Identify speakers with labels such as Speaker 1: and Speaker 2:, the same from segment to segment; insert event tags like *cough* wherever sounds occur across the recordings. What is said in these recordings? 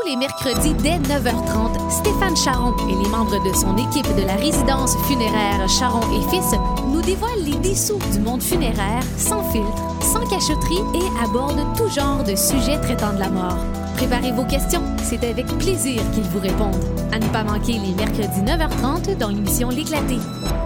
Speaker 1: Tous les mercredis dès 9h30, Stéphane Charon et les membres de son équipe de la résidence funéraire Charon et Fils nous dévoilent les dessous du monde funéraire sans filtre, sans cachotterie et abordent tout genre de sujets traitant de la mort. Préparez vos questions, c'est avec plaisir qu'ils vous répondent. À ne pas manquer les mercredis 9h30 dans l'émission L'éclaté.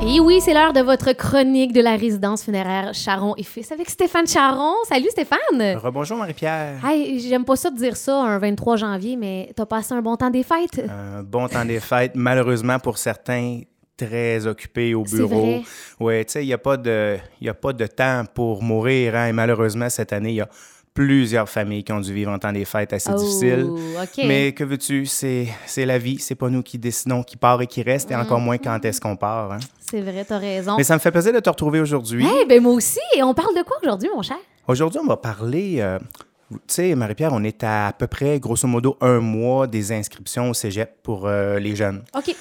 Speaker 1: Et oui, c'est l'heure de votre chronique de la résidence funéraire Charon et Fils avec Stéphane Charon. Salut Stéphane!
Speaker 2: Rebonjour Marie-Pierre.
Speaker 1: Hey, j'aime pas ça de dire ça un 23 janvier, mais t'as passé un bon temps des fêtes?
Speaker 2: Un bon temps des fêtes, malheureusement pour certains, très occupés au bureau. Oui, tu sais, il n'y a, pas de- il y a pas de temps pour mourir. hein, et malheureusement, cette année, il y a plusieurs familles qui ont dû vivre un temps des fêtes assez
Speaker 1: Oh,
Speaker 2: difficile.
Speaker 1: OK.
Speaker 2: Mais que veux-tu, c'est c'est la vie. C'est pas nous qui décidons qui part et qui reste, et encore moins quand est-ce qu'on part. hein.
Speaker 1: C'est vrai, t'as raison.
Speaker 2: Mais ça me fait plaisir de te retrouver aujourd'hui.
Speaker 1: Eh ben moi aussi. Et on parle de quoi aujourd'hui, mon cher?
Speaker 2: Aujourd'hui, on va parler. euh, tu sais, Marie-Pierre, on est à, à peu près, grosso modo, un mois des inscriptions au cégep pour euh, les jeunes.
Speaker 1: OK.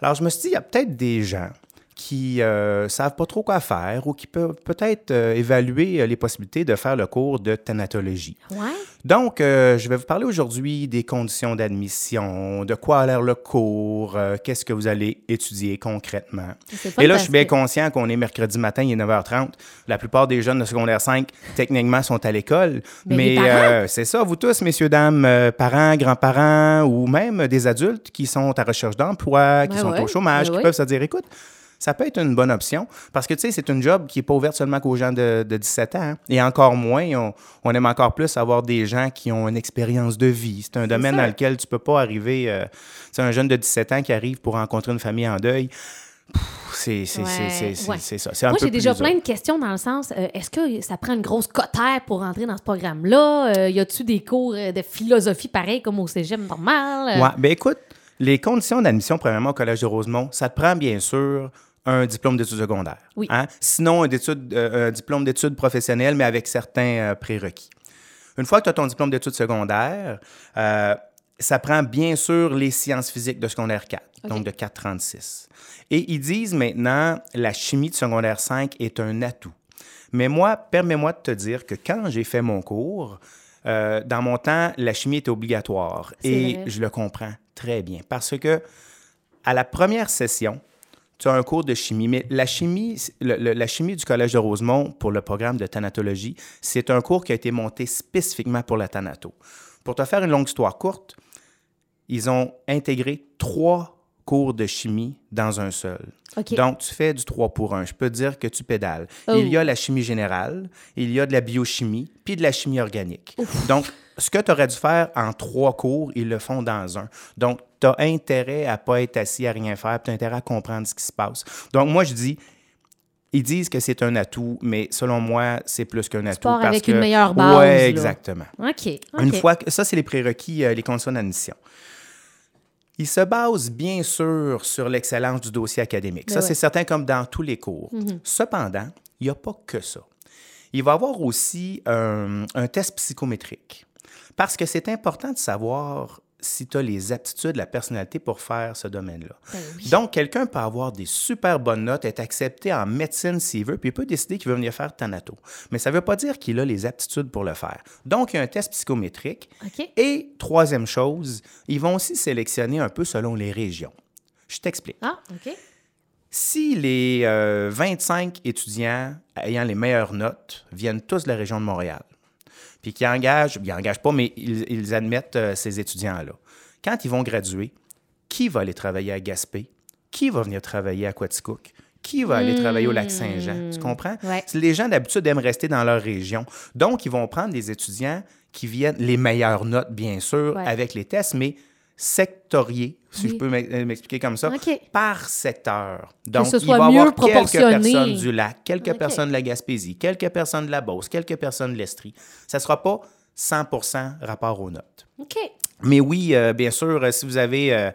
Speaker 2: Alors, je me suis dit, il y a peut-être des gens qui ne savent pas trop quoi faire ou qui peuvent peut-être euh, évaluer euh, les possibilités de faire le cours de thanatologie.
Speaker 1: Ouais.
Speaker 2: Donc, euh, je vais vous parler aujourd'hui des conditions d'admission, de quoi a l'air le cours, euh, qu'est-ce que vous allez étudier concrètement. Et là, je suis bien conscient qu'on est mercredi matin, il est 9h30. La plupart des jeunes de secondaire 5, techniquement, sont à l'école.
Speaker 1: Mais
Speaker 2: euh, c'est ça, vous tous, messieurs, dames, euh, parents, grands-parents ou même des adultes qui sont à recherche d'emploi, qui
Speaker 1: Ben
Speaker 2: sont
Speaker 1: ouais,
Speaker 2: au chômage,
Speaker 1: ben
Speaker 2: qui
Speaker 1: ouais.
Speaker 2: peuvent se dire, écoute, ça peut être une bonne option parce que, tu sais, c'est une job qui n'est pas ouverte seulement qu'aux gens de, de 17 ans. hein. Et encore moins, on, on aime encore plus avoir des gens qui ont une expérience de vie. C'est un domaine
Speaker 1: ça.
Speaker 2: dans lequel tu peux pas arriver... euh, c'est un jeune de 17 ans qui arrive pour rencontrer une famille en deuil. C'est
Speaker 1: Ouais, ouais.
Speaker 2: ça. Un
Speaker 1: Moi, j'ai déjà plein de questions dans le sens, euh, est-ce que ça prend une grosse cotère pour rentrer dans ce programme-là? Euh, y a-tu des cours euh, de philosophie pareil comme au cégep normal? Euh,
Speaker 2: Ouais, ben écoute, les conditions d'admission, premièrement, au Collège de Rosemont, ça te prend bien sûr un diplôme d'études secondaires.
Speaker 1: Oui.
Speaker 2: hein? Sinon, un, euh, un diplôme d'études professionnelles, mais avec certains euh, prérequis. Une fois que tu as ton diplôme d'études secondaires, euh, ça prend bien sûr les sciences physiques de secondaire 4,
Speaker 1: OK.
Speaker 2: donc de 436. Et ils disent maintenant la chimie de secondaire 5 est un atout. Mais moi, permets-moi de te dire que quand j'ai fait mon cours, euh, dans mon temps, la chimie était obligatoire. Et
Speaker 1: vrai.
Speaker 2: je le comprends très bien. Parce que à la première session, tu as un cours de chimie, mais la chimie, le- le- la chimie du Collège de Rosemont pour le programme de thanatologie, c'est un cours qui a été monté spécifiquement pour la thanato. Pour te faire une longue histoire courte, ils ont intégré trois cours de chimie dans un seul. Donc, tu fais du 3 pour 1. Je peux dire que tu pédales.
Speaker 1: Oh.
Speaker 2: Il y a la chimie générale, il y a de la biochimie, puis de la chimie organique. Donc, ce que tu aurais dû faire en trois cours, ils le font dans un. Donc, tu as intérêt à pas être assis à rien faire, tu as intérêt à comprendre ce qui se passe. Donc, moi, je dis, ils disent que c'est un atout, mais selon moi, c'est plus qu'un atout.
Speaker 1: pars
Speaker 2: parce
Speaker 1: avec
Speaker 2: que,
Speaker 1: une meilleure base.
Speaker 2: Ouais, exactement.
Speaker 1: OK.
Speaker 2: Une fois que ça, c'est les prérequis, euh, les conditions d'admission. Il se base bien sûr sur l'excellence du dossier académique.
Speaker 1: Ben
Speaker 2: ça,
Speaker 1: ouais.
Speaker 2: c'est certain comme dans tous les cours. Cependant, il n'y a pas que ça. Il va y avoir aussi un, un test psychométrique. Parce que c'est important de savoir si tu as les aptitudes, la personnalité pour faire ce domaine-là.
Speaker 1: Ben oui.
Speaker 2: Donc, quelqu'un peut avoir des super bonnes notes, être accepté en médecine s'il veut, puis il peut décider qu'il veut venir faire Thanato. Mais ça ne veut pas dire qu'il a les aptitudes pour le faire. Donc, il y a un test psychométrique. Et troisième chose, ils vont aussi sélectionner un peu selon les régions. Je t'explique.
Speaker 1: Ah, OK.
Speaker 2: Si les euh, 25 étudiants ayant les meilleures notes viennent tous de la région de Montréal, puis qui engagent, ils n'engagent pas, mais ils, ils admettent euh, ces étudiants-là, quand ils vont graduer, qui va aller travailler à Gaspé? Qui va venir travailler à Quaticook? Qui va aller travailler au lac Saint-Jean? Tu comprends?
Speaker 1: Ouais.
Speaker 2: Les gens, d'habitude, aiment rester dans leur région. Donc, ils vont prendre des étudiants qui viennent, les meilleures notes, bien sûr,
Speaker 1: Ouais.
Speaker 2: avec les tests, mais sectoriés, si
Speaker 1: Oui.
Speaker 2: je peux m'ex- m'expliquer comme ça, par secteur. Donc,
Speaker 1: ce
Speaker 2: il va y avoir quelques personnes du lac, quelques personnes de la Gaspésie, quelques personnes de la Beauce, quelques personnes de l'Estrie. Ça ne sera pas 100 rapport aux notes.
Speaker 1: OK.
Speaker 2: Mais oui, euh, bien sûr, euh, si vous avez, euh,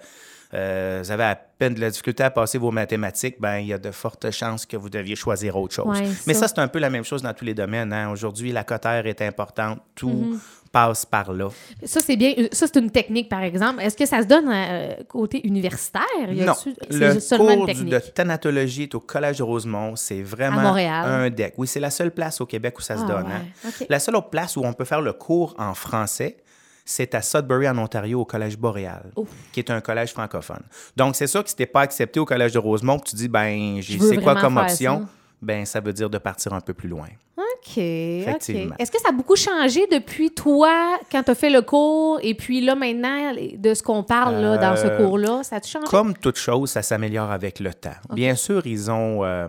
Speaker 2: euh, vous avez à peine de la difficulté à passer vos mathématiques, ben il y a de fortes chances que vous deviez choisir autre chose.
Speaker 1: Ouais,
Speaker 2: Mais
Speaker 1: ça.
Speaker 2: ça, c'est un peu la même chose dans tous les domaines. hein. Aujourd'hui, la cotère est importante. Tout
Speaker 1: Mm-hmm.
Speaker 2: Passe par là.
Speaker 1: Ça, c'est bien. Ça, c'est une technique, par exemple. Est-ce que ça se donne euh, côté universitaire? Y
Speaker 2: Non. Le
Speaker 1: seulement
Speaker 2: cours de thanatologie est au Collège de Rosemont. C'est vraiment un deck. Oui, c'est la seule place au Québec où ça se
Speaker 1: Ah,
Speaker 2: donne.
Speaker 1: ouais.
Speaker 2: hein. La seule autre place où on peut faire le cours en français, c'est à Sudbury, en Ontario, au Collège Boréal, qui est un collège francophone. Donc, c'est sûr que si tu pas accepté au Collège de Rosemont, que tu dis, ben, c'est quoi comme option? Ben, ça veut dire de partir un peu plus loin.
Speaker 1: OK. Est-ce que ça a beaucoup changé depuis toi, quand tu as fait le cours, et puis là, maintenant, de ce qu'on parle là, dans ce euh, cours-là? Ça a changé?
Speaker 2: Comme toute chose, ça s'améliore avec le temps. Bien sûr, ils ont. Euh,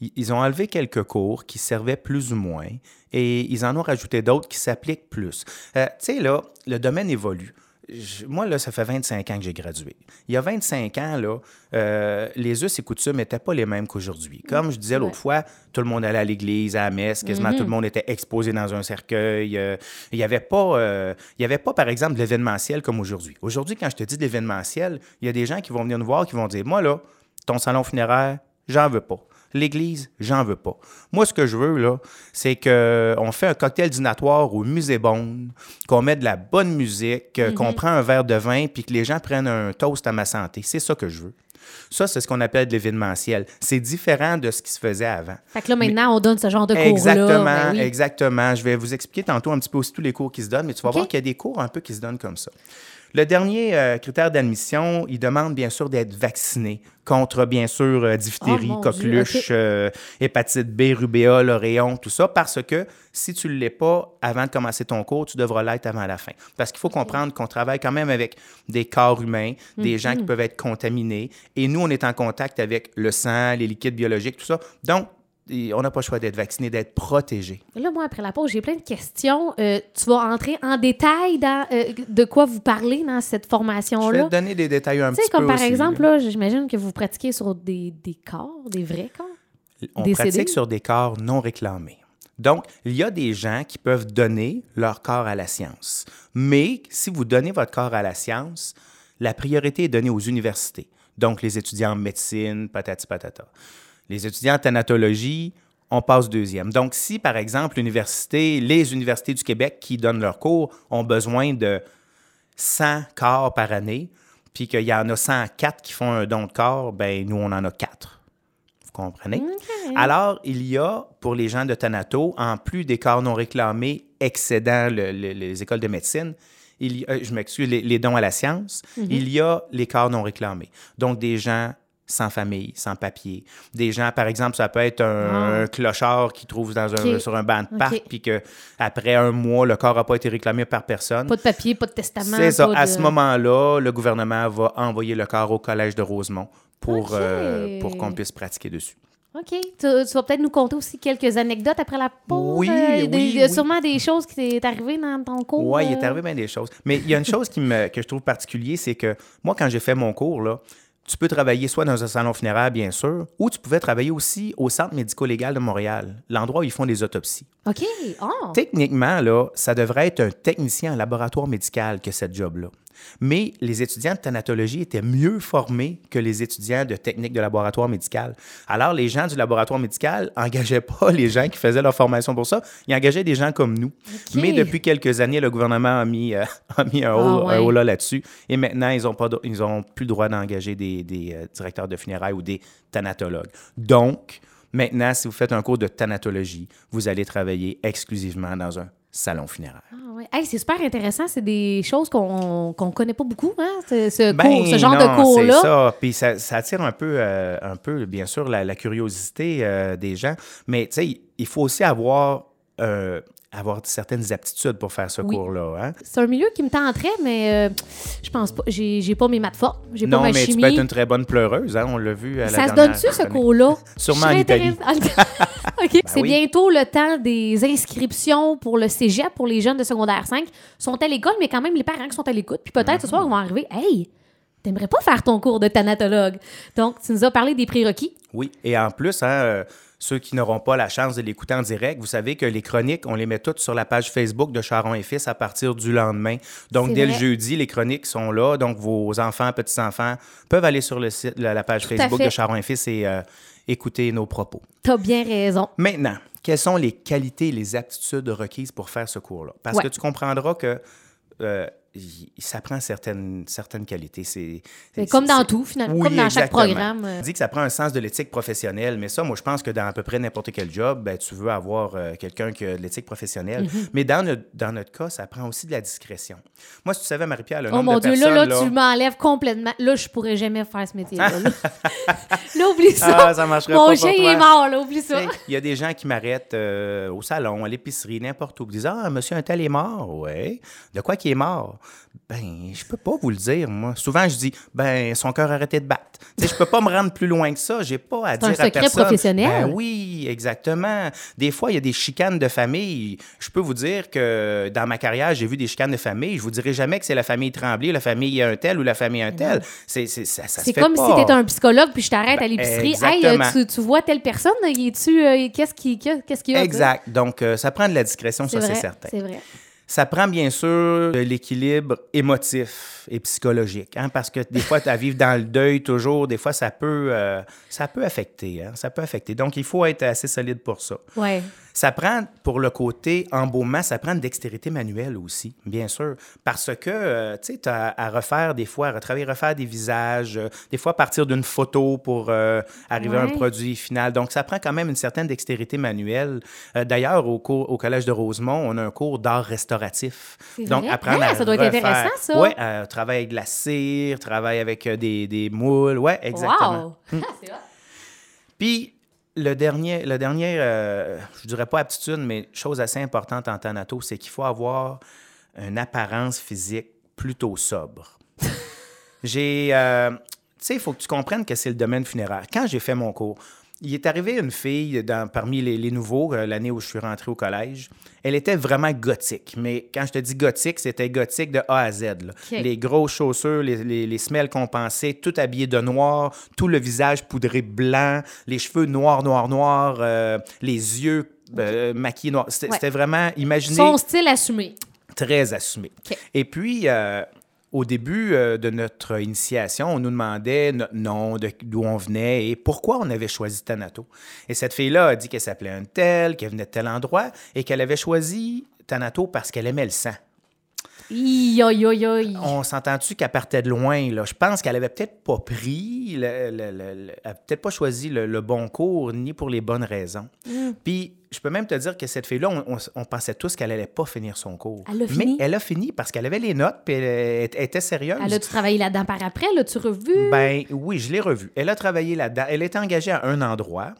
Speaker 2: ils ont enlevé quelques cours qui servaient plus ou moins et ils en ont rajouté d'autres qui s'appliquent plus. Euh, tu sais, là, le domaine évolue. Moi, là, ça fait 25 ans que j'ai gradué. Il y a 25 ans, là, euh, les us et coutumes n'étaient pas les mêmes qu'aujourd'hui. Comme je disais l'autre fois, tout le monde allait à l'église, à la messe, quasiment tout le monde était exposé dans un cercueil. Euh, il n'y avait, pas, il y avait pas, par exemple, l'événementiel comme aujourd'hui. Aujourd'hui, quand je te dis de l'événementiel, il y a des gens qui vont venir nous voir qui vont dire Moi, là, ton salon funéraire, j'en veux pas. L'Église, j'en veux pas. Moi, ce que je veux, là, c'est qu'on fait un cocktail dînatoire au musée Bonne, qu'on met de la bonne musique, euh, qu'on mhm. prend un verre de vin, puis que les gens prennent un toast à ma santé. C'est ça que je veux. Ça, c'est ce qu'on appelle de l'événementiel. C'est différent de ce qui se faisait avant.
Speaker 1: Fait que là, maintenant, on donne ce genre de cours-là.
Speaker 2: Exactement, ben exactement. Je vais vous expliquer tantôt un petit peu aussi tous les cours qui se donnent, mais tu vas voir qu'il y a des cours un peu qui se donnent comme ça. Le dernier euh, critère d'admission, il demande bien sûr d'être vacciné contre, bien sûr, euh, diphtérie, oh, coqueluche, euh, hépatite B, rubéole, oréon, tout ça, parce que si tu ne l'es pas avant de commencer ton cours, tu devras l'être avant la fin. Parce qu'il faut comprendre qu'on travaille quand même avec des corps humains, des gens qui mhm. peuvent être contaminés, et nous, on est en contact avec le sang, les liquides biologiques, tout ça. Donc, on n'a pas le choix d'être vacciné, d'être protégé.
Speaker 1: Là, moi, après la pause, j'ai plein de questions. Euh, tu vas entrer en détail dans euh, de quoi vous parlez dans cette formation-là?
Speaker 2: Je vais te donner des détails un petit
Speaker 1: peu. comme par exemple, là, j'imagine que vous pratiquez sur des, corps, des vrais corps.
Speaker 2: On pratique sur des corps non réclamés. Donc, il y a des gens qui peuvent donner leur corps à la science. Mais si vous donnez votre corps à la science, la priorité est donnée aux universités. Donc, les étudiants en médecine, patati patata. Les étudiants en thanatologie, on passe deuxième. Donc, si, par exemple, l'université, les universités du Québec qui donnent leurs cours ont besoin de 100 corps par année, puis qu'il y en a 104 qui font un don de corps, ben nous, on en a 4. Vous comprenez? Alors, il y a, pour les gens de Thanato, en plus des corps non réclamés excédant les écoles de médecine, il y je m'excuse, les, dons à la science, mhm. il y a les corps non réclamés. Donc, des gens sans famille, sans papier. Des gens, par exemple, ça peut être un, ah. clochard qui trouve dans un, sur un banc de parc, puis qu'après un mois, le corps n'a pas été réclamé par personne.
Speaker 1: Pas de papier, pas de testament.
Speaker 2: C'est ça. À ce moment-là, le gouvernement va envoyer le corps au Collège de Rosemont pour, euh, pour qu'on puisse pratiquer dessus.
Speaker 1: OK. Tu, vas peut-être nous conter aussi quelques anecdotes après la pause.
Speaker 2: Oui, euh, oui,
Speaker 1: Sûrement des choses qui t'est arrivé dans ton cours.
Speaker 2: Oui, il est euh. arrivé bien des choses. Mais il y a une chose qui me, que je trouve particulier, c'est que moi, quand j'ai fait mon cours, là, tu peux travailler soit dans un salon funéraire, bien sûr, ou tu pouvais travailler aussi au Centre médico-légal de Montréal, l'endroit où ils font des autopsies.
Speaker 1: OK. Oh.
Speaker 2: Techniquement, là, ça devrait être un technicien en laboratoire médical que cette job-là. Mais les étudiants de thanatologie étaient mieux formés que les étudiants de technique de laboratoire médical. Alors, les gens du laboratoire médical n'engageaient *laughs* pas les gens qui faisaient leur formation pour ça. Ils engageaient des gens comme nous. Mais depuis quelques années, le gouvernement a mis, euh, *laughs* a mis un, ah, haut, là-dessus. Et maintenant, ils n'ont plus le droit d'engager des, des euh, directeurs de funérailles ou des thanatologues. Donc, Maintenant, si vous faites un cours de thanatologie, vous allez travailler exclusivement dans un salon funéraire.
Speaker 1: Ah ouais. c'est super intéressant. C'est des choses qu'on ne connaît pas beaucoup, hein? ce, ben ce genre de cours-là.
Speaker 2: C'est ça. Puis ça, attire un peu, euh, un peu bien sûr, la, curiosité euh, des gens. Mais tu sais, il faut aussi avoir euh, avoir certaines aptitudes pour faire ce cours-là. Hein?
Speaker 1: C'est un milieu qui me tenterait, mais euh, je pense pas. J'ai pas mes maths fortes. J'ai
Speaker 2: pas
Speaker 1: ma
Speaker 2: mais
Speaker 1: tu
Speaker 2: peux être une très bonne pleureuse. Hein? On l'a vu à la
Speaker 1: Ça se donne-tu, ce cours-là? *laughs*
Speaker 2: Sûrement en Italie. *laughs*
Speaker 1: OK. Ben c'est bientôt le temps des inscriptions pour le cégep pour les jeunes de secondaire 5. Ils sont à l'école, mais quand même les parents qui sont à l'écoute. Puis peut-être ce soir, ils vont arriver. Hey! T'aimerais pas faire ton cours de thanatologue? Donc, tu nous as parlé des prérequis.
Speaker 2: Oui, et en plus, hein, euh, ceux qui n'auront pas la chance de l'écouter en direct, vous savez que les chroniques, on les met toutes sur la page Facebook de Charon et Fils à partir du lendemain. Donc, dès le jeudi, les chroniques sont là. Donc, vos enfants, petits-enfants peuvent aller sur le site, la, page Facebook de Charon et Fils et euh, écouter nos propos.
Speaker 1: Tu as bien raison.
Speaker 2: Maintenant, quelles sont les qualités et les aptitudes requises pour faire ce cours-là? Parce que tu comprendras que euh, ça prend certaines, certaines qualités. C'est
Speaker 1: comme dans tout, finalement,
Speaker 2: Oui,
Speaker 1: comme dans chaque programme. euh.
Speaker 2: On dit que ça prend un sens de l'éthique professionnelle, mais ça, moi, je pense que dans à peu près n'importe quel job, ben, tu veux avoir euh, quelqu'un qui a de l'éthique professionnelle.
Speaker 1: Mm-hmm.
Speaker 2: Mais dans notre, dans notre cas, ça prend aussi de la discrétion. Moi, si tu savais, Marie-Pierre, le
Speaker 1: Oh
Speaker 2: nombre
Speaker 1: mon
Speaker 2: de
Speaker 1: Dieu,
Speaker 2: personnes...
Speaker 1: là, là, tu m'enlèves complètement. Là, je pourrais jamais faire ce métier-là. Là, *laughs* Là, oublie ça.
Speaker 2: Ah, ça marcherait
Speaker 1: Mon
Speaker 2: pas pour
Speaker 1: chien il
Speaker 2: toi.
Speaker 1: est mort, là, oublie ça.
Speaker 2: Il y a des gens qui m'arrêtent euh, au salon, à l'épicerie, n'importe où, qui disent Ah, monsieur un tel est mort. Oui. De quoi qu'il est mort? Ben, je peux pas vous le dire, moi. Souvent, je dis Ben, son cœur a arrêté de battre. Tu sais, je peux pas me rendre plus loin que ça. J'ai pas à
Speaker 1: C'est
Speaker 2: dire
Speaker 1: un
Speaker 2: à
Speaker 1: secret
Speaker 2: personne.
Speaker 1: professionnel.
Speaker 2: Ben oui, exactement. Des fois, il y a des chicanes de famille. Je peux vous dire que dans ma carrière, j'ai vu des chicanes de famille. Je vous dirai jamais que c'est la famille Tremblay, la famille un tel ou la famille un tel. C'est, c'est, ça,
Speaker 1: C'est comme
Speaker 2: pas.
Speaker 1: si tu étais un psychologue puis je t'arrête à l'épicerie. Hey, euh, tu, tu vois telle personne, es-tu, euh, qu'est-ce qui- qu'est-ce qu'il y a?
Speaker 2: Exact. Donc, euh, ça prend de la discrétion, ça, c'est certain.
Speaker 1: C'est vrai.
Speaker 2: Ça prend bien sûr de l'équilibre émotif et psychologique, hein, parce que des fois, tu as *laughs* vivre dans le deuil toujours, des fois, ça peut, euh, ça peut affecter. hein, ça peut affecter. Donc, il faut être assez solide pour ça.
Speaker 1: Ouais.
Speaker 2: Ça prend, pour le côté embaumement, ça prend de dextérité manuelle aussi, bien sûr. Parce que, euh, tu sais, tu as à refaire des fois, à retravailler, refaire des visages, euh, des fois partir d'une photo pour euh, arriver à un produit final. Donc, ça prend quand même une certaine dextérité manuelle. D'ailleurs, au, cours, au Collège de Rosemont, on a un cours d'art restauratif. Donc,
Speaker 1: vrai?
Speaker 2: apprendre
Speaker 1: Ah,
Speaker 2: à
Speaker 1: ça doit être
Speaker 2: refaire-
Speaker 1: intéressant, ça.
Speaker 2: Oui, travailler avec de la cire, travailler avec des, des moules. Oui, exactement.
Speaker 1: Wow! *laughs* C'est hot.
Speaker 2: Puis, le dernier, le dernier euh, je dirais pas aptitude, mais chose assez importante en Thanato, c'est qu'il faut avoir une apparence physique plutôt sobre. *laughs* j'ai. euh, tu sais, il faut que tu comprennes que c'est le domaine funéraire. Quand j'ai fait mon cours, il est arrivé une fille dans- parmi les, les nouveaux, euh, l'année où je suis rentré au collège. Elle était vraiment gothique. Mais quand je te dis gothique, c'était gothique de A à Z. Les grosses chaussures, les, les, les semelles compensées, tout habillé de noir, tout le visage poudré blanc, les cheveux noirs, noirs, noirs, euh, les yeux euh, maquillés noirs. C'était
Speaker 1: Ouais.
Speaker 2: vraiment, imaginez,
Speaker 1: Son style assumé.
Speaker 2: très assumé. Et puis, euh, au début euh, de notre initiation, on nous demandait notre nom, d'où on venait et pourquoi on avait choisi Thanato. Et cette fille-là a dit qu'elle s'appelait un tel, qu'elle venait de tel endroit et qu'elle avait choisi Thanato parce qu'elle aimait le sang. On s'entend-tu qu'elle partait de loin? Là? Je pense qu'elle avait peut-être pas pris, le- le- le- le- elle peut-être pas choisi le, bon cours, ni pour les bonnes raisons.
Speaker 1: Mm.
Speaker 2: Puis, je peux même te dire que cette fille-là, on, on- on pensait tous qu'elle allait pas finir son cours.
Speaker 1: Elle a
Speaker 2: Mais
Speaker 1: fini?
Speaker 2: elle a fini parce qu'elle avait les notes, puis elle, elle était sérieuse.
Speaker 1: Elle a-tu travaillé là-dedans par après? L'as-tu revu?
Speaker 2: Ben oui, je l'ai revue. Elle a travaillé là-dedans. Elle était engagée à un endroit,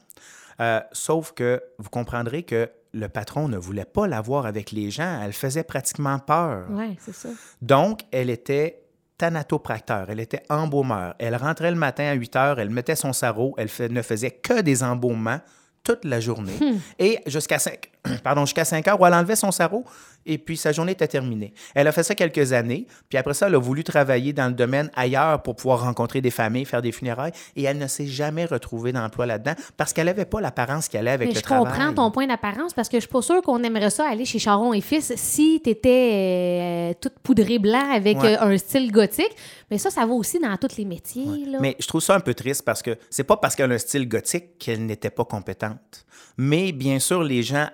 Speaker 2: euh, sauf que vous comprendrez que le patron ne voulait pas la voir avec les gens. Elle faisait pratiquement peur.
Speaker 1: Ouais, c'est ça.
Speaker 2: Donc, elle était thanatopracteur, elle était embaumeur. Elle rentrait le matin à 8 heures, elle mettait son sarrau, elle fait- ne faisait que des embaumements toute la journée. Et jusqu'à 5, *clears throat* pardon, jusqu'à 5 heures où elle enlevait son sarrau et puis sa journée était terminée. Elle a fait ça quelques années, puis après ça, elle a voulu travailler dans le domaine ailleurs pour pouvoir rencontrer des familles, faire des funérailles, et elle ne s'est jamais retrouvée d'emploi là-dedans parce qu'elle n'avait pas l'apparence qu'elle allait avec
Speaker 1: Mais
Speaker 2: le
Speaker 1: je
Speaker 2: travail.
Speaker 1: comprends ton point d'apparence parce que je suis pas sûre qu'on aimerait ça aller chez Charon et Fils si tu étais toute poudrée blanc avec
Speaker 2: Ouais.
Speaker 1: euh, un style gothique. Mais ça, ça va aussi dans tous les métiers. Là.
Speaker 2: Mais je trouve ça un peu triste parce que c'est pas parce qu'elle a un style gothique qu'elle n'était pas compétente. Mais bien sûr, les gens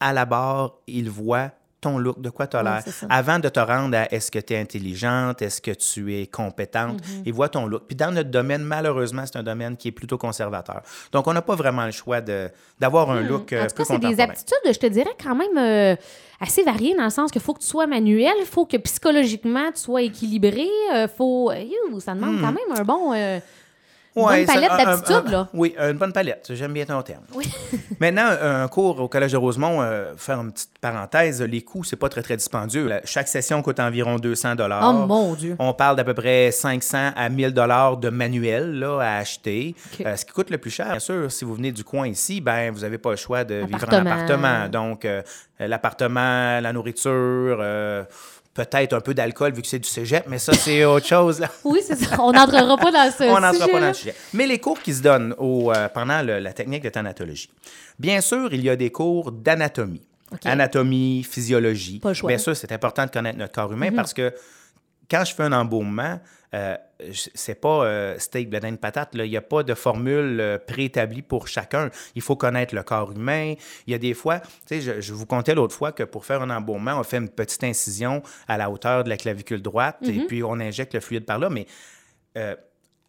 Speaker 2: à la barre, ils voient ton look, de quoi tu as l'air. Avant de te rendre à est-ce que tu es intelligente, est-ce que tu es compétente,
Speaker 1: Mm-hmm.
Speaker 2: ils voient ton look. Puis dans notre domaine, malheureusement, c'est un domaine qui est plutôt conservateur. Donc, on n'a pas vraiment le choix d'avoir un look euh,
Speaker 1: Hmm. En cas, c'est des aptitudes, je te dirais, quand même euh, assez variées dans le sens qu'il faut que tu sois manuel, il faut que psychologiquement tu sois équilibré, euh, faut... euh, ça demande quand même un bon... une
Speaker 2: Ouais,
Speaker 1: bonne palette d'aptitudes, là.
Speaker 2: Oui, une bonne palette. J'aime bien ton terme.
Speaker 1: Oui. *laughs*
Speaker 2: Maintenant, un cours au Collège de Rosemont, euh, faire une petite parenthèse, les coûts, c'est pas très, très dispendieux. Chaque session coûte environ 200
Speaker 1: Oh mon Dieu!
Speaker 2: On parle d'à peu près 500 à 1000 dollars de manuel là, à acheter. Euh, ce qui coûte le plus cher, bien sûr, si vous venez du coin ici, ben vous n'avez pas le choix de vivre en
Speaker 1: Appartement.
Speaker 2: appartement. Donc, euh, l'appartement, la nourriture, peut-être un peu d'alcool vu que c'est du cégep, mais ça, c'est autre chose. là.
Speaker 1: Oui, c'est ça. On n'entrera pas dans ce *laughs*
Speaker 2: On n'entrera pas dans le sujet. Mais les cours qui se donnent au, euh, pendant le- la technique de thanatologie. Bien sûr, il y a des cours d'anatomie. Anatomie, physiologie.
Speaker 1: Pas le choix. Mhm.
Speaker 2: Bien sûr, c'est important de connaître notre corps humain parce que quand je fais un embaumement, euh, c'est pas euh, steak, blé d'Inde, patate. Il n'y a pas de formule euh, préétablie pour chacun. Il faut connaître le corps humain. Il y a des fois, tu sais, je, je vous contais l'autre fois que pour faire un embaumement, on fait une petite incision à la hauteur de la clavicule droite et puis on injecte le fluide par là. Mais euh,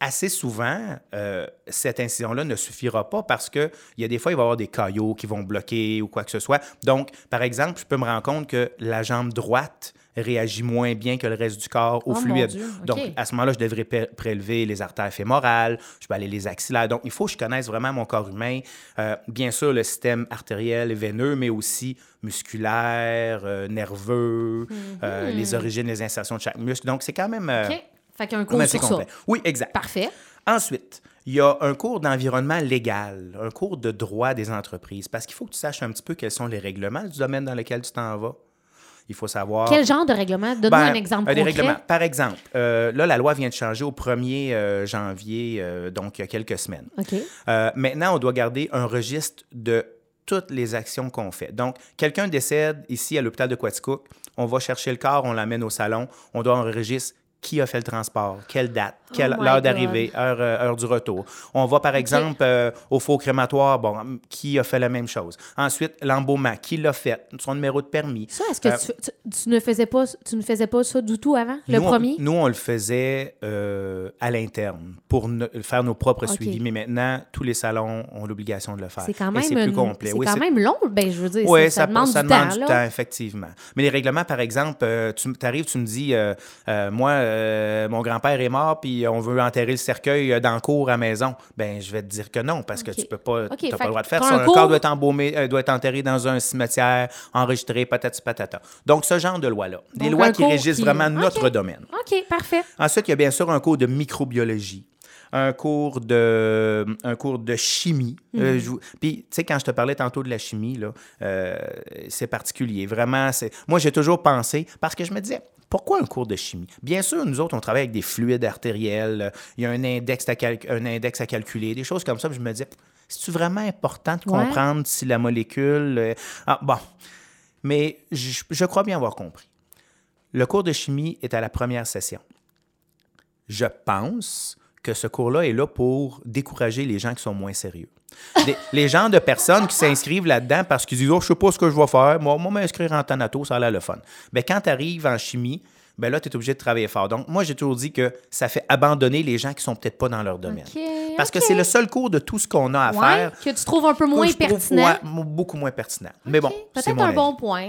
Speaker 2: assez souvent, euh, cette incision-là ne suffira pas parce qu'il y a des fois, il va y avoir des caillots qui vont bloquer ou quoi que ce soit. Donc, par exemple, je peux me rendre compte que la jambe droite réagit moins bien que le reste du corps au
Speaker 1: Oh,
Speaker 2: fluide. Donc, à ce moment-là, je devrais pré- prélever les artères fémorales, je vais aller les axillaires. Donc, il faut que je connaisse vraiment mon corps humain. Euh, bien sûr, le système artériel et veineux, mais aussi musculaire, euh, nerveux, euh, les origines, les insertions de chaque muscle. Donc, c'est quand même...
Speaker 1: OK. Fait qu'il y a un
Speaker 2: quand même
Speaker 1: cours sur
Speaker 2: complet.
Speaker 1: ça.
Speaker 2: Oui, exact.
Speaker 1: Parfait.
Speaker 2: Ensuite, il y a un cours d'environnement légal, un cours de droit des entreprises, parce qu'il faut que tu saches un petit peu quels sont les règlements du domaine dans lequel tu t'en vas. Il faut savoir...
Speaker 1: Quel genre de règlement? Donne-moi
Speaker 2: Ben,
Speaker 1: un exemple
Speaker 2: des règlements. Par exemple, euh, là, la loi vient de changer au 1er euh, janvier, euh, donc il y a quelques semaines.
Speaker 1: OK.
Speaker 2: Maintenant, on doit garder un registre de toutes les actions qu'on fait. Donc, quelqu'un décède ici à l'hôpital de Quaticook, on va chercher le corps, on l'amène au salon, on doit enregistrer qui a fait le transport, quelle date, quelle
Speaker 1: Oh my
Speaker 2: heure d'arrivée, heure, euh, heure du retour. On va, par exemple, euh, au faux crématoire, bon, qui a fait la même chose. Ensuite, l'embaumement, qui l'a fait, son numéro de permis.
Speaker 1: Ça, est-ce que
Speaker 2: Euh,
Speaker 1: tu, tu- tu ne faisais pas, tu ne faisais pas ça du tout avant, le
Speaker 2: nous, on-
Speaker 1: premier?
Speaker 2: nous, on le faisait euh, à l'interne pour ne- faire nos propres suivis. Mais maintenant, tous les salons ont l'obligation de le faire.
Speaker 1: C'est quand même,
Speaker 2: c'est plus
Speaker 1: une-
Speaker 2: complet.
Speaker 1: c'est
Speaker 2: Oui,
Speaker 1: quand même long. Ben, je veux dire,
Speaker 2: Oui,
Speaker 1: ça, ça demande
Speaker 2: ça
Speaker 1: du
Speaker 2: demande
Speaker 1: temps.
Speaker 2: du temps, effectivement. Mais les règlements, par exemple, tu arrives, tu me dis, moi, euh, mon grand-père est mort, puis on veut enterrer le cercueil euh, dans le cour à la maison. Ben, je vais te dire que non, parce que tu peux pas,
Speaker 1: OK,
Speaker 2: t'as pas le droit de faire ça.
Speaker 1: un cours-
Speaker 2: corps doit être embaumé, euh, doit être enterré dans un cimetière, enregistré, patati patata. Donc, ce genre de loi-là. Des
Speaker 1: Donc,
Speaker 2: lois qui
Speaker 1: cours
Speaker 2: régissent
Speaker 1: qui-
Speaker 2: vraiment notre domaine.
Speaker 1: OK, parfait.
Speaker 2: Ensuite, il y a bien sûr un cours de microbiologie, un cours de, un cours de chimie.
Speaker 1: Mhm.
Speaker 2: Euh, Puis, tu sais, quand je te parlais tantôt de la chimie, là, euh, c'est particulier. Vraiment, c'est... moi, j'ai toujours pensé, parce que je me disais, pourquoi un cours de chimie? Bien sûr, nous autres, on travaille avec des fluides artériels, il y a un index à, cal- un index à calculer, des choses comme ça. Puis je me disais, c'est-tu vraiment important de
Speaker 1: Ouais.
Speaker 2: comprendre si la molécule... euh, Ah, bon. Mais je, je crois bien avoir compris. Le cours de chimie est à la première session. Je pense que ce cours-là est là pour décourager les gens qui sont moins sérieux. Les, les gens de personnes qui s'inscrivent là-dedans parce qu'ils disent Oh, je sais pas ce que je vais faire, moi, moi m'inscrire en tanato, ça a l'air le fun. Ben, quand tu arrives en chimie, ben là, tu es obligé de travailler fort. Donc, moi, j'ai toujours dit que ça fait abandonner les gens qui sont peut-être pas dans leur domaine. Parce que c'est le seul cours de tout ce qu'on a à
Speaker 1: Ouais,
Speaker 2: faire
Speaker 1: que tu trouves un peu moins
Speaker 2: trouve,
Speaker 1: pertinent.
Speaker 2: ouais, beaucoup moins pertinent. Mais bon, c'est
Speaker 1: Peut-être un
Speaker 2: avis.
Speaker 1: bon point.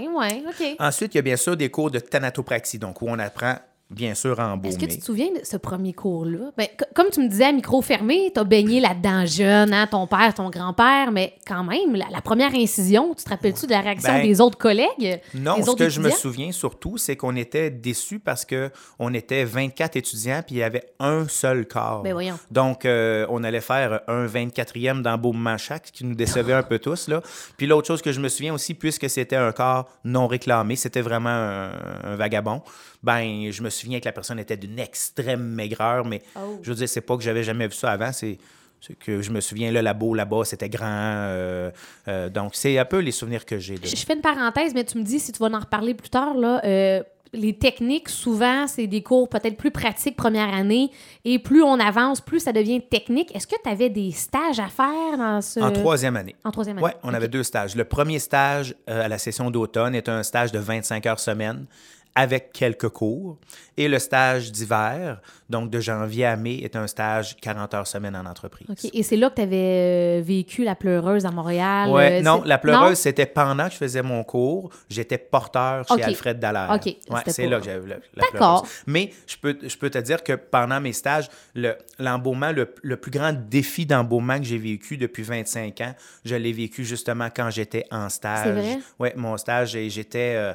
Speaker 2: Ensuite, il y a bien sûr des cours de thanatopraxie, donc où on apprend, bien sûr, à embaumer.
Speaker 1: Est-ce que tu te souviens de ce premier cours-là? Ben, comme tu me disais, à micro fermé, tu as baigné là-dedans jeune, hein, ton père, ton grand-père, mais quand même, la, la première incision, tu te rappelles-tu de la réaction
Speaker 2: Ben,
Speaker 1: des autres collègues?
Speaker 2: Non, ce que je me souviens surtout, c'est qu'on était déçus parce que on était 24 étudiants puis il y avait un seul corps.
Speaker 1: Ben voyons.
Speaker 2: Donc, euh, on allait faire un 24e d'embaumement chaque, ce qui nous décevait un peu tous. Là. Puis l'autre chose que je me souviens aussi, puisque c'était un corps non réclamé, c'était vraiment un, un vagabond, ben je me souviens que la personne était d'une extrême maigreur, mais
Speaker 1: Oh.
Speaker 2: je veux dire, c'est pas que j'avais jamais vu ça avant, c'est... que je me souviens, le labo là-bas, c'était grand. euh, euh, donc, c'est un peu les souvenirs que j'ai. de-
Speaker 1: Je fais une parenthèse, mais tu me dis, si tu vas en reparler plus tard, là, euh, les techniques, souvent, c'est des cours peut-être plus pratiques première année, et plus on avance, plus ça devient technique. Est-ce que tu avais des stages à faire dans ce...
Speaker 2: En troisième année.
Speaker 1: En troisième année.
Speaker 2: Oui, on avait deux stages. Le premier stage à la session d'automne est un stage de 25 heures semaine avec quelques cours. Et le stage d'hiver, donc de janvier à mai, est un stage 40 heures semaine en entreprise.
Speaker 1: OK. Et c'est là que tu avais vécu la pleureuse à Montréal.
Speaker 2: Ouais,
Speaker 1: euh,
Speaker 2: non, la pleureuse, c'était pendant que je faisais mon cours. J'étais porteur chez. Alfred Dallaire.
Speaker 1: OK,
Speaker 2: Ouais, c'est là que j'avais la, la
Speaker 1: D'accord.
Speaker 2: pleureuse. Mais je peux, je peux te dire que pendant mes stages, le- l'embaumement, le, le plus grand défi d'embaumement que j'ai vécu depuis 25 ans, je l'ai vécu justement quand j'étais en stage.
Speaker 1: C'est vrai?
Speaker 2: Oui, mon stage, et j'étais... euh,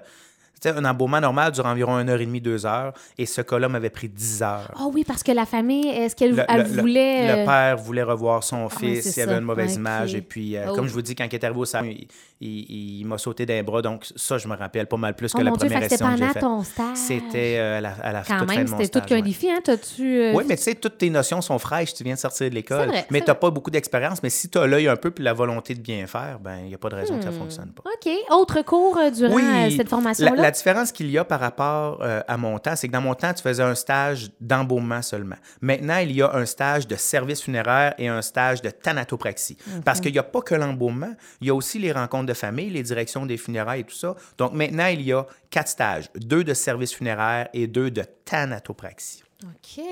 Speaker 2: un embaumement normal dure environ une heure et demie, deux heures, et ce cas-là m'avait pris 10 heures.
Speaker 1: Ah oui, parce que la famille, est-ce qu'elle
Speaker 2: Le,
Speaker 1: elle
Speaker 2: le- le-
Speaker 1: voulait...
Speaker 2: le
Speaker 1: euh,
Speaker 2: père voulait revoir son
Speaker 1: ouais,
Speaker 2: fils, il avait une mauvaise image. Et puis, euh,
Speaker 1: Oh.
Speaker 2: comme je vous dis, quand il est arrivé au salon, il, il- il m'a sauté d'un bras. Donc, ça, je me rappelle pas mal plus
Speaker 1: Oh
Speaker 2: que la
Speaker 1: Dieu,
Speaker 2: première session que j'ai
Speaker 1: pendant
Speaker 2: faite.
Speaker 1: ton stage.
Speaker 2: C'était euh, à la, à la
Speaker 1: Quand
Speaker 2: toute fin
Speaker 1: même,
Speaker 2: de mon
Speaker 1: c'était tout qu'un défi, hein? T'as-tu... euh,
Speaker 2: Oui, mais tu sais, toutes tes notions sont fraîches, tu viens de sortir de l'école. Mais
Speaker 1: c'est
Speaker 2: tu n'as
Speaker 1: vrai.
Speaker 2: pas beaucoup d'expérience. Mais si tu as l'œil un peu puis la volonté de bien faire, ben il n'y a pas de raison que ça
Speaker 1: Hmm.
Speaker 2: ne fonctionne pas.
Speaker 1: OK. Autre cours durant
Speaker 2: Oui,
Speaker 1: cette formation-là?
Speaker 2: La différence qu'il y a par rapport euh, à mon temps, c'est que dans mon temps, tu faisais un stage d'embaumement seulement. Maintenant, il y a un stage de service funéraire et un stage de thanatopraxie. Parce qu'il n'y a pas que l'embaumement, il y a aussi les rencontres de famille, les directions des funérailles et tout ça. Donc maintenant, il y a quatre stages, deux de service funéraire et deux de thanatopraxie.
Speaker 1: OK.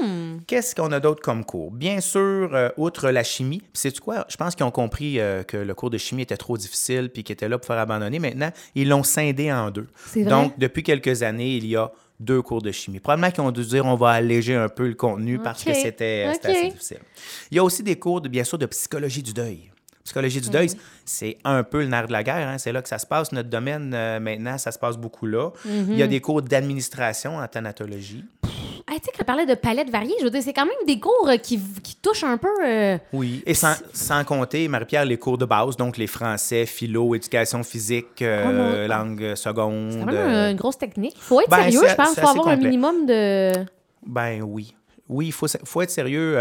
Speaker 1: Hmm.
Speaker 2: Qu'est-ce qu'on a d'autre comme cours? Bien sûr, euh, outre la chimie, c'est quoi? Je pense qu'ils ont compris euh, que le cours de chimie était trop difficile puis qu'il était là pour faire abandonner. Maintenant, ils l'ont scindé en deux.
Speaker 1: Vrai?
Speaker 2: Donc, depuis quelques années, il y a deux cours de chimie. Probablement qu'ils ont dû dire on va alléger un peu le contenu parce que c'était assez difficile. Il y a aussi des cours, de, bien sûr, de psychologie du deuil. Psychologie du deuil, c'est un peu le nerf de la guerre. hein. C'est là que ça se passe. Notre domaine, euh, maintenant, ça se passe beaucoup là. Il y a des cours d'administration en thanatologie.
Speaker 1: Hey, tu sais, quand on parlait de palettes variées, je veux dire, c'est quand même des cours euh, qui, qui touchent un peu. euh,
Speaker 2: Oui, et sans, sans compter, Marie-Pierre, les cours de base, donc les français, philo, éducation physique, euh,
Speaker 1: Oh
Speaker 2: langue seconde.
Speaker 1: C'est quand même
Speaker 2: euh,
Speaker 1: une grosse technique. Il faut être
Speaker 2: Ben,
Speaker 1: sérieux, je pense. Faut avoir un minimum de.
Speaker 2: Ben oui. Oui, il faut, faut être sérieux.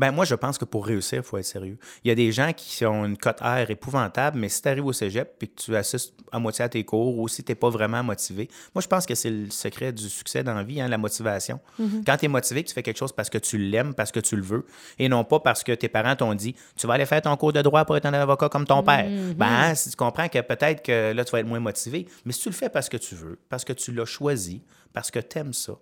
Speaker 2: Ben moi, je pense que pour réussir, il faut être sérieux. Il y a des gens qui ont une cote R épouvantable, mais si tu arrives au cégep et que tu assistes à moitié à tes cours ou si tu n'es pas vraiment motivé, moi, je pense que c'est le secret du succès dans la vie, hein, la motivation. Quand tu es motivé, que tu fais quelque chose parce que tu l'aimes, parce que tu le veux, et non pas parce que tes parents t'ont dit tu vas aller faire ton cours de droit pour être un avocat comme ton père. Ben, hein, si tu comprends que peut-être que là, tu vas être moins motivé, mais si tu le fais parce que tu veux, parce que tu l'as choisi, parce que tu aimes ça,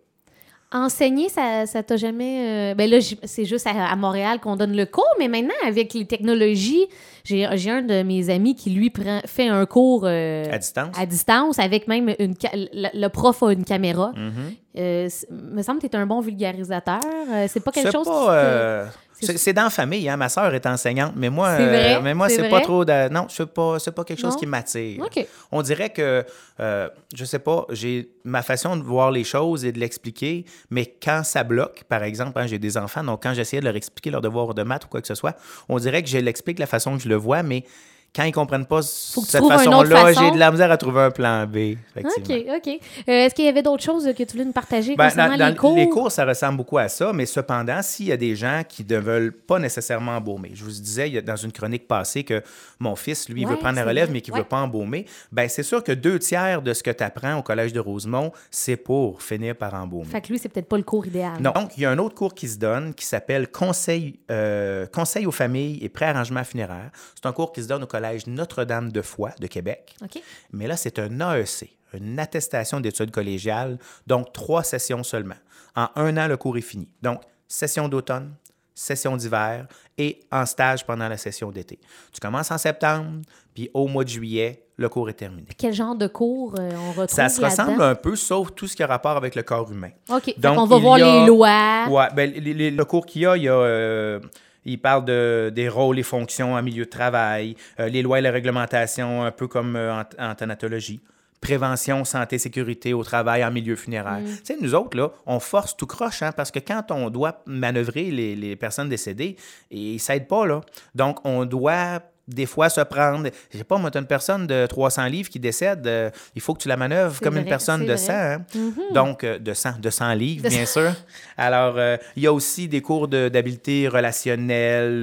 Speaker 1: Enseigner, ça, ça t'a jamais. euh, Ben là, c'est juste à, à Montréal qu'on donne le cours, mais maintenant, avec les technologies, j'ai j'ai un de mes amis qui, lui, prend, fait un cours euh,
Speaker 2: à distance?
Speaker 1: à distance avec même une. ca- Le, le prof a une caméra.
Speaker 2: Mhm.
Speaker 1: Euh, me semble que tu es un bon vulgarisateur. Euh, c'est pas quelque
Speaker 2: C'est
Speaker 1: chose
Speaker 2: pas,
Speaker 1: qui c'est-
Speaker 2: dans la famille, hein. Ma sœur est enseignante, mais moi,
Speaker 1: vrai?
Speaker 2: euh, mais moi,
Speaker 1: C'est
Speaker 2: pas trop de. Non, c'est pas, c'est pas quelque chose
Speaker 1: Non?
Speaker 2: qui m'attire. On dirait que, euh, je sais pas, j'ai ma façon de voir les choses et de l'expliquer, mais quand ça bloque, par exemple, hein, j'ai des enfants, donc quand j'essayais de leur expliquer leur devoir de maths ou quoi que ce soit, on dirait que je l'explique de la façon que je le vois, mais quand ils comprennent pas
Speaker 1: Faut
Speaker 2: cette façon-là,
Speaker 1: façon.
Speaker 2: j'ai de la misère à trouver un plan B.
Speaker 1: OK. OK. Euh, Est-ce qu'il y avait d'autres choses que tu voulais nous partager
Speaker 2: Ben,
Speaker 1: concernant
Speaker 2: dans- dans
Speaker 1: les cours?
Speaker 2: ça ressemble beaucoup à ça, mais cependant, s'il y a des gens qui ne veulent pas nécessairement embaumer, je vous disais il y a- dans une chronique passée que mon fils, lui, il veut
Speaker 1: Ouais,
Speaker 2: prendre la relève, mais qu'il ne
Speaker 1: Ouais.
Speaker 2: veut pas embaumer, ben c'est sûr que deux tiers de ce que tu apprends au Collège de Rosemont, c'est pour finir par embaumer.
Speaker 1: Fait que lui, c'est peut-être pas le cours idéal.
Speaker 2: Non. Donc, il y a un autre cours qui se donne qui s'appelle Conseil, euh, Conseil aux familles et préarrangement funéraire. C'est un cours qui se donne au Collège Notre-Dame de Foix de Québec. Mais là, c'est un AEC, une attestation d'études collégiales, donc trois sessions seulement. En un an, le cours est fini. Donc, session d'automne, session d'hiver et en stage pendant la session d'été. Tu commences en septembre, puis au mois de juillet, le cours est terminé.
Speaker 1: Quel genre de cours euh, on retrouve
Speaker 2: Ça se ressemble un peu, sauf tout ce qui a rapport avec le corps humain.
Speaker 1: OK.
Speaker 2: Donc,
Speaker 1: qu'on va voir
Speaker 2: a-
Speaker 1: les lois.
Speaker 2: Ouais, ben, le cours qu'il y a, il y a. euh, il parle de, des rôles et fonctions en milieu de travail, euh, les lois et les réglementations, un peu comme euh, en, en thanatologie. Prévention, santé, sécurité au travail en milieu funéraire. Tu sais, nous autres, là, on force tout croche, hein, parce que quand on doit manœuvrer les, les personnes décédées, ils s'aident pas, là. Donc, on doit des fois se prendre. Je sais pas, moi, tu une personne de 300 livres qui décède, euh, il faut que tu la manœuvres comme une personne de
Speaker 1: vrai. Mm-hmm.
Speaker 2: 100. hein. Donc, euh, de 100, de 100 livres,
Speaker 1: De
Speaker 2: bien sûr. Alors, euh, il y a aussi des cours de- d'habileté relationnelle,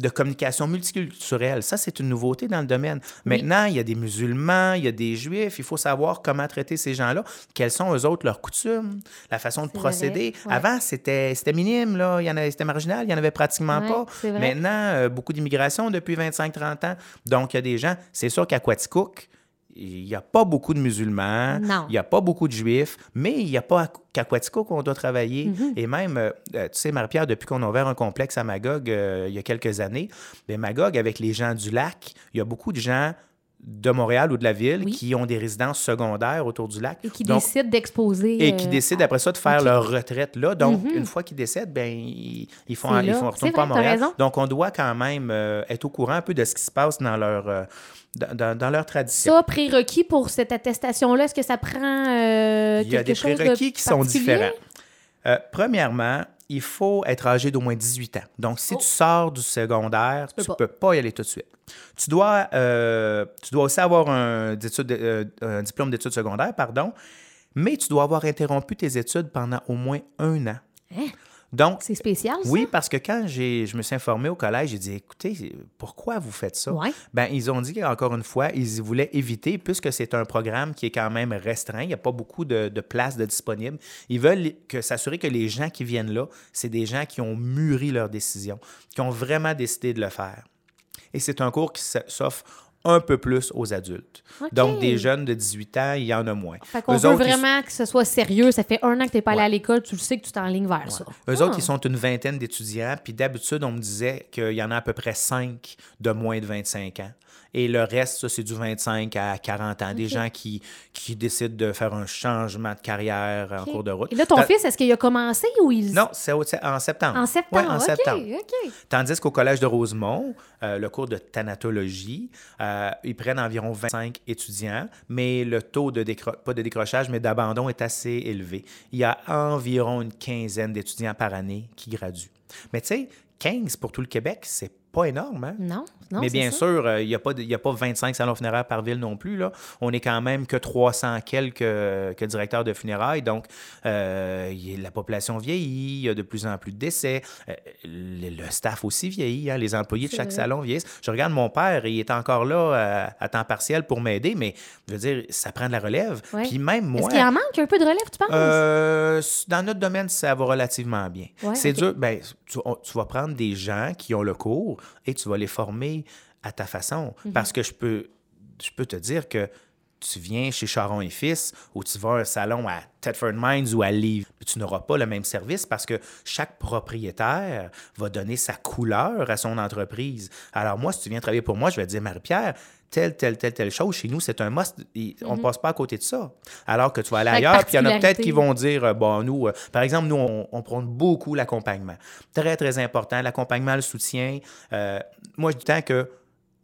Speaker 2: de communication multiculturelle. Ça, c'est une nouveauté dans le domaine. Maintenant, il y a des musulmans, il y a des juifs. Il faut savoir comment traiter ces gens-là. Quelles sont, eux autres, leurs coutumes, la façon de procéder.
Speaker 1: ouais.
Speaker 2: Avant, c'était minime, là. C'était marginal. Il n'y en avait pratiquement
Speaker 1: Ouais,
Speaker 2: pas. Maintenant, beaucoup d'immigration depuis 25-30 ans. Donc, il y a des gens, c'est sûr qu'à Quaticook, il n'y a pas beaucoup de musulmans,
Speaker 1: Non.
Speaker 2: il n'y a pas beaucoup de juifs, mais il n'y a pas qu'à Quaticook qu'on doit travailler.
Speaker 1: Mm-hmm.
Speaker 2: Et même, euh, euh, tu sais, Marie-Pierre, depuis qu'on a ouvert un complexe à Magog euh, il y a quelques années, bien, Magog, avec les gens du lac, il y a beaucoup de gens de Montréal ou de la ville
Speaker 1: Oui.
Speaker 2: qui ont des résidences secondaires autour du lac.
Speaker 1: Et qui
Speaker 2: Donc,
Speaker 1: décident d'exposer.
Speaker 2: et qui
Speaker 1: euh,
Speaker 2: décident après ça de faire leur retraite là. Donc,
Speaker 1: Mhm.
Speaker 2: une fois qu'ils décèdent, ben, ils, ils font, ils font, pas à Montréal. Donc, on doit quand même euh, être au courant un peu de ce qui se passe dans leur, euh, dans, dans- leur tradition.
Speaker 1: Ça, prérequis pour cette attestation-là, est-ce que ça prend euh,
Speaker 2: Il y a
Speaker 1: quelque
Speaker 2: des
Speaker 1: chose de
Speaker 2: prérequis qui sont différents. Premièrement, il faut être âgé d'au moins 18 ans. Donc, si
Speaker 1: Oh.
Speaker 2: tu sors du secondaire, tu
Speaker 1: peux
Speaker 2: ne peux pas y aller tout de suite. Tu dois, euh, tu dois aussi avoir un, euh, un diplôme d'études secondaires, pardon, mais tu dois avoir interrompu tes études pendant au moins un an.
Speaker 1: Hein?
Speaker 2: Donc,
Speaker 1: C'est spécial, ça?
Speaker 2: oui, parce que quand j'ai, je me suis informé au collège, j'ai dit, écoutez, pourquoi vous faites ça?
Speaker 1: Ouais.
Speaker 2: Ben, ils ont dit encore une fois, ils voulaient éviter, puisque c'est un programme qui est quand même restreint, il n'y a pas beaucoup de, de places de disponibles. Ils veulent que, s'assurer que les gens qui viennent là, c'est des gens qui ont mûri leur décision, qui ont vraiment décidé de le faire. Et c'est un cours qui s'offre un peu plus aux adultes. Donc, des jeunes de 18 ans, il y en a moins.
Speaker 1: Fait qu'on veut
Speaker 2: autres, ils-
Speaker 1: vraiment que ce soit sérieux. Ça fait un an que tu n'es pas allé
Speaker 2: Ouais.
Speaker 1: à l'école, tu le sais que tu t'enlignes vers ça.
Speaker 2: Eux
Speaker 1: Ah.
Speaker 2: autres, ils sont une vingtaine d'étudiants, puis d'habitude, on me disait qu'il y en a à peu près 5 de moins de 25 ans. Et le reste, ça, c'est du 25 à 40 ans. Des gens qui, qui décident de faire un changement de carrière en cours de route.
Speaker 1: Et là, ton fils, est-ce qu'il a commencé ou il...
Speaker 2: Non, c'est en septembre.
Speaker 1: En septembre,
Speaker 2: Ouais, en septembre.
Speaker 1: OK.
Speaker 2: Tandis qu'au Collège de Rosemont, euh, le cours de thanatologie, euh, ils prennent environ 25 étudiants, mais le taux de décro- pas de décrochage, mais d'abandon est assez élevé. Il y a environ une quinzaine d'étudiants par année qui graduent. Mais tu sais, 15 pour tout le Québec, c'est pas énorme, hein?
Speaker 1: Non, non,
Speaker 2: mais bien
Speaker 1: ça.
Speaker 2: sûr, euh, il n'y a, a pas 25 salons funéraires par ville non plus. Là. On est quand même que 300 quelques que directeurs de funérailles. Donc, euh, la population vieillit, il y a de plus en plus de décès. Euh, le, le staff aussi vieillit. hein. Les employés de chaque
Speaker 1: vrai.
Speaker 2: salon vieillissent. Je regarde mon père, il est encore là à temps partiel pour m'aider, mais je veux dire, ça prend de la relève.
Speaker 1: Ouais.
Speaker 2: Puis même moi...
Speaker 1: Est-ce qu'il en manque un peu de relève, tu penses?
Speaker 2: Euh, dans notre domaine, ça va relativement bien.
Speaker 1: Ouais,
Speaker 2: c'est dur. Ben, tu, on- tu vas prendre des gens qui ont le cours et tu vas les former à ta façon.
Speaker 1: Mhm.
Speaker 2: Parce que je peux, je peux te dire que tu viens chez Charon et Fils ou tu vas à un salon à Thetford Mines ou à Livre, tu n'auras pas le même service parce que chaque propriétaire va donner sa couleur à son entreprise. Alors moi, si tu viens travailler pour moi, je vais te dire, Marie-Pierre, telle, telle, telle, telle chose, chez nous, c'est un must. On ne passe pas à côté de ça. Alors que tu vas aller
Speaker 1: Chaque
Speaker 2: ailleurs, puis il y en a peut-être qui vont dire, euh, bon, nous, euh, par exemple, nous, on, on prône beaucoup l'accompagnement. Très, très important. L'accompagnement, le soutien. Euh, moi, je dis tant que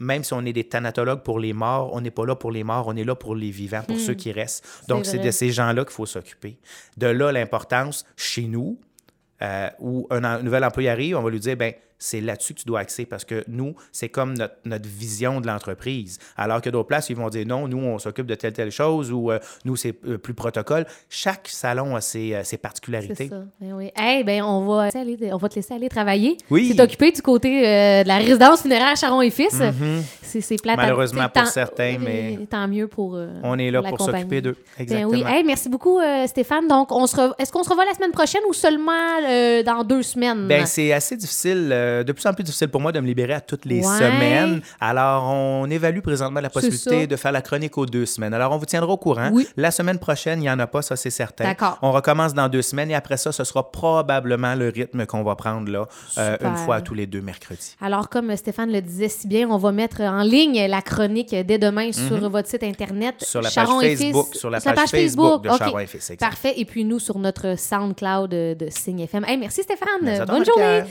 Speaker 2: même si on est des thanatologues pour les morts, on n'est pas là pour les morts, on est là pour les vivants, pour ceux qui restent. Donc, c'est de ces gens-là qu'il faut s'occuper. De là, l'importance chez nous, euh, où un, nouvel employé arrive, on va lui dire, ben c'est là-dessus que tu dois axer parce que nous, c'est comme notre, notre vision de l'entreprise. Alors que d'autres places, ils vont dire non, nous, on s'occupe de telle, telle chose ou euh, nous, c'est euh, plus protocole. Chaque salon a ses, euh, ses
Speaker 1: C'est
Speaker 2: particularités.
Speaker 1: ça. Ben oui. Hey, ben on va, aller- on va te laisser aller travailler.
Speaker 2: Oui.
Speaker 1: Tu t'es occupé du côté euh, de la résidence funéraire Charon et Fils. C'est, c'est plate. à-.
Speaker 2: Malheureusement pour certains, mais
Speaker 1: Tant mieux pour. euh,
Speaker 2: On est là pour s'occuper d'eux.
Speaker 1: Ben
Speaker 2: Exactement.
Speaker 1: oui. Hey, merci beaucoup, euh, Stéphane. Donc, on se re- est-ce qu'on se revoit la semaine prochaine ou seulement euh, dans deux semaines?
Speaker 2: Ben, c'est assez difficile, de plus en plus difficile pour moi de me libérer à toutes les
Speaker 1: Ouais.
Speaker 2: semaines. Alors, on évalue présentement la possibilité de faire la chronique aux deux semaines. Alors, on vous tiendra au courant.
Speaker 1: Oui.
Speaker 2: La semaine prochaine, il n'y en a pas, ça c'est certain.
Speaker 1: D'accord.
Speaker 2: On recommence dans deux semaines et après ça, ce sera probablement le rythme qu'on va prendre là, une fois tous les deux mercredis.
Speaker 1: Alors, comme Stéphane le disait si bien, on va mettre en ligne la chronique dès demain sur votre site Internet.
Speaker 2: Mhm. Sur la
Speaker 1: Charon
Speaker 2: page
Speaker 1: et Fils.
Speaker 2: Facebook, sur la page Facebook de
Speaker 1: OK.
Speaker 2: Charon et Fils, exact.
Speaker 1: Parfait. Et puis nous, sur notre SoundCloud de, Signe FM. Hey, merci Stéphane.
Speaker 2: Merci
Speaker 1: Bonne journée.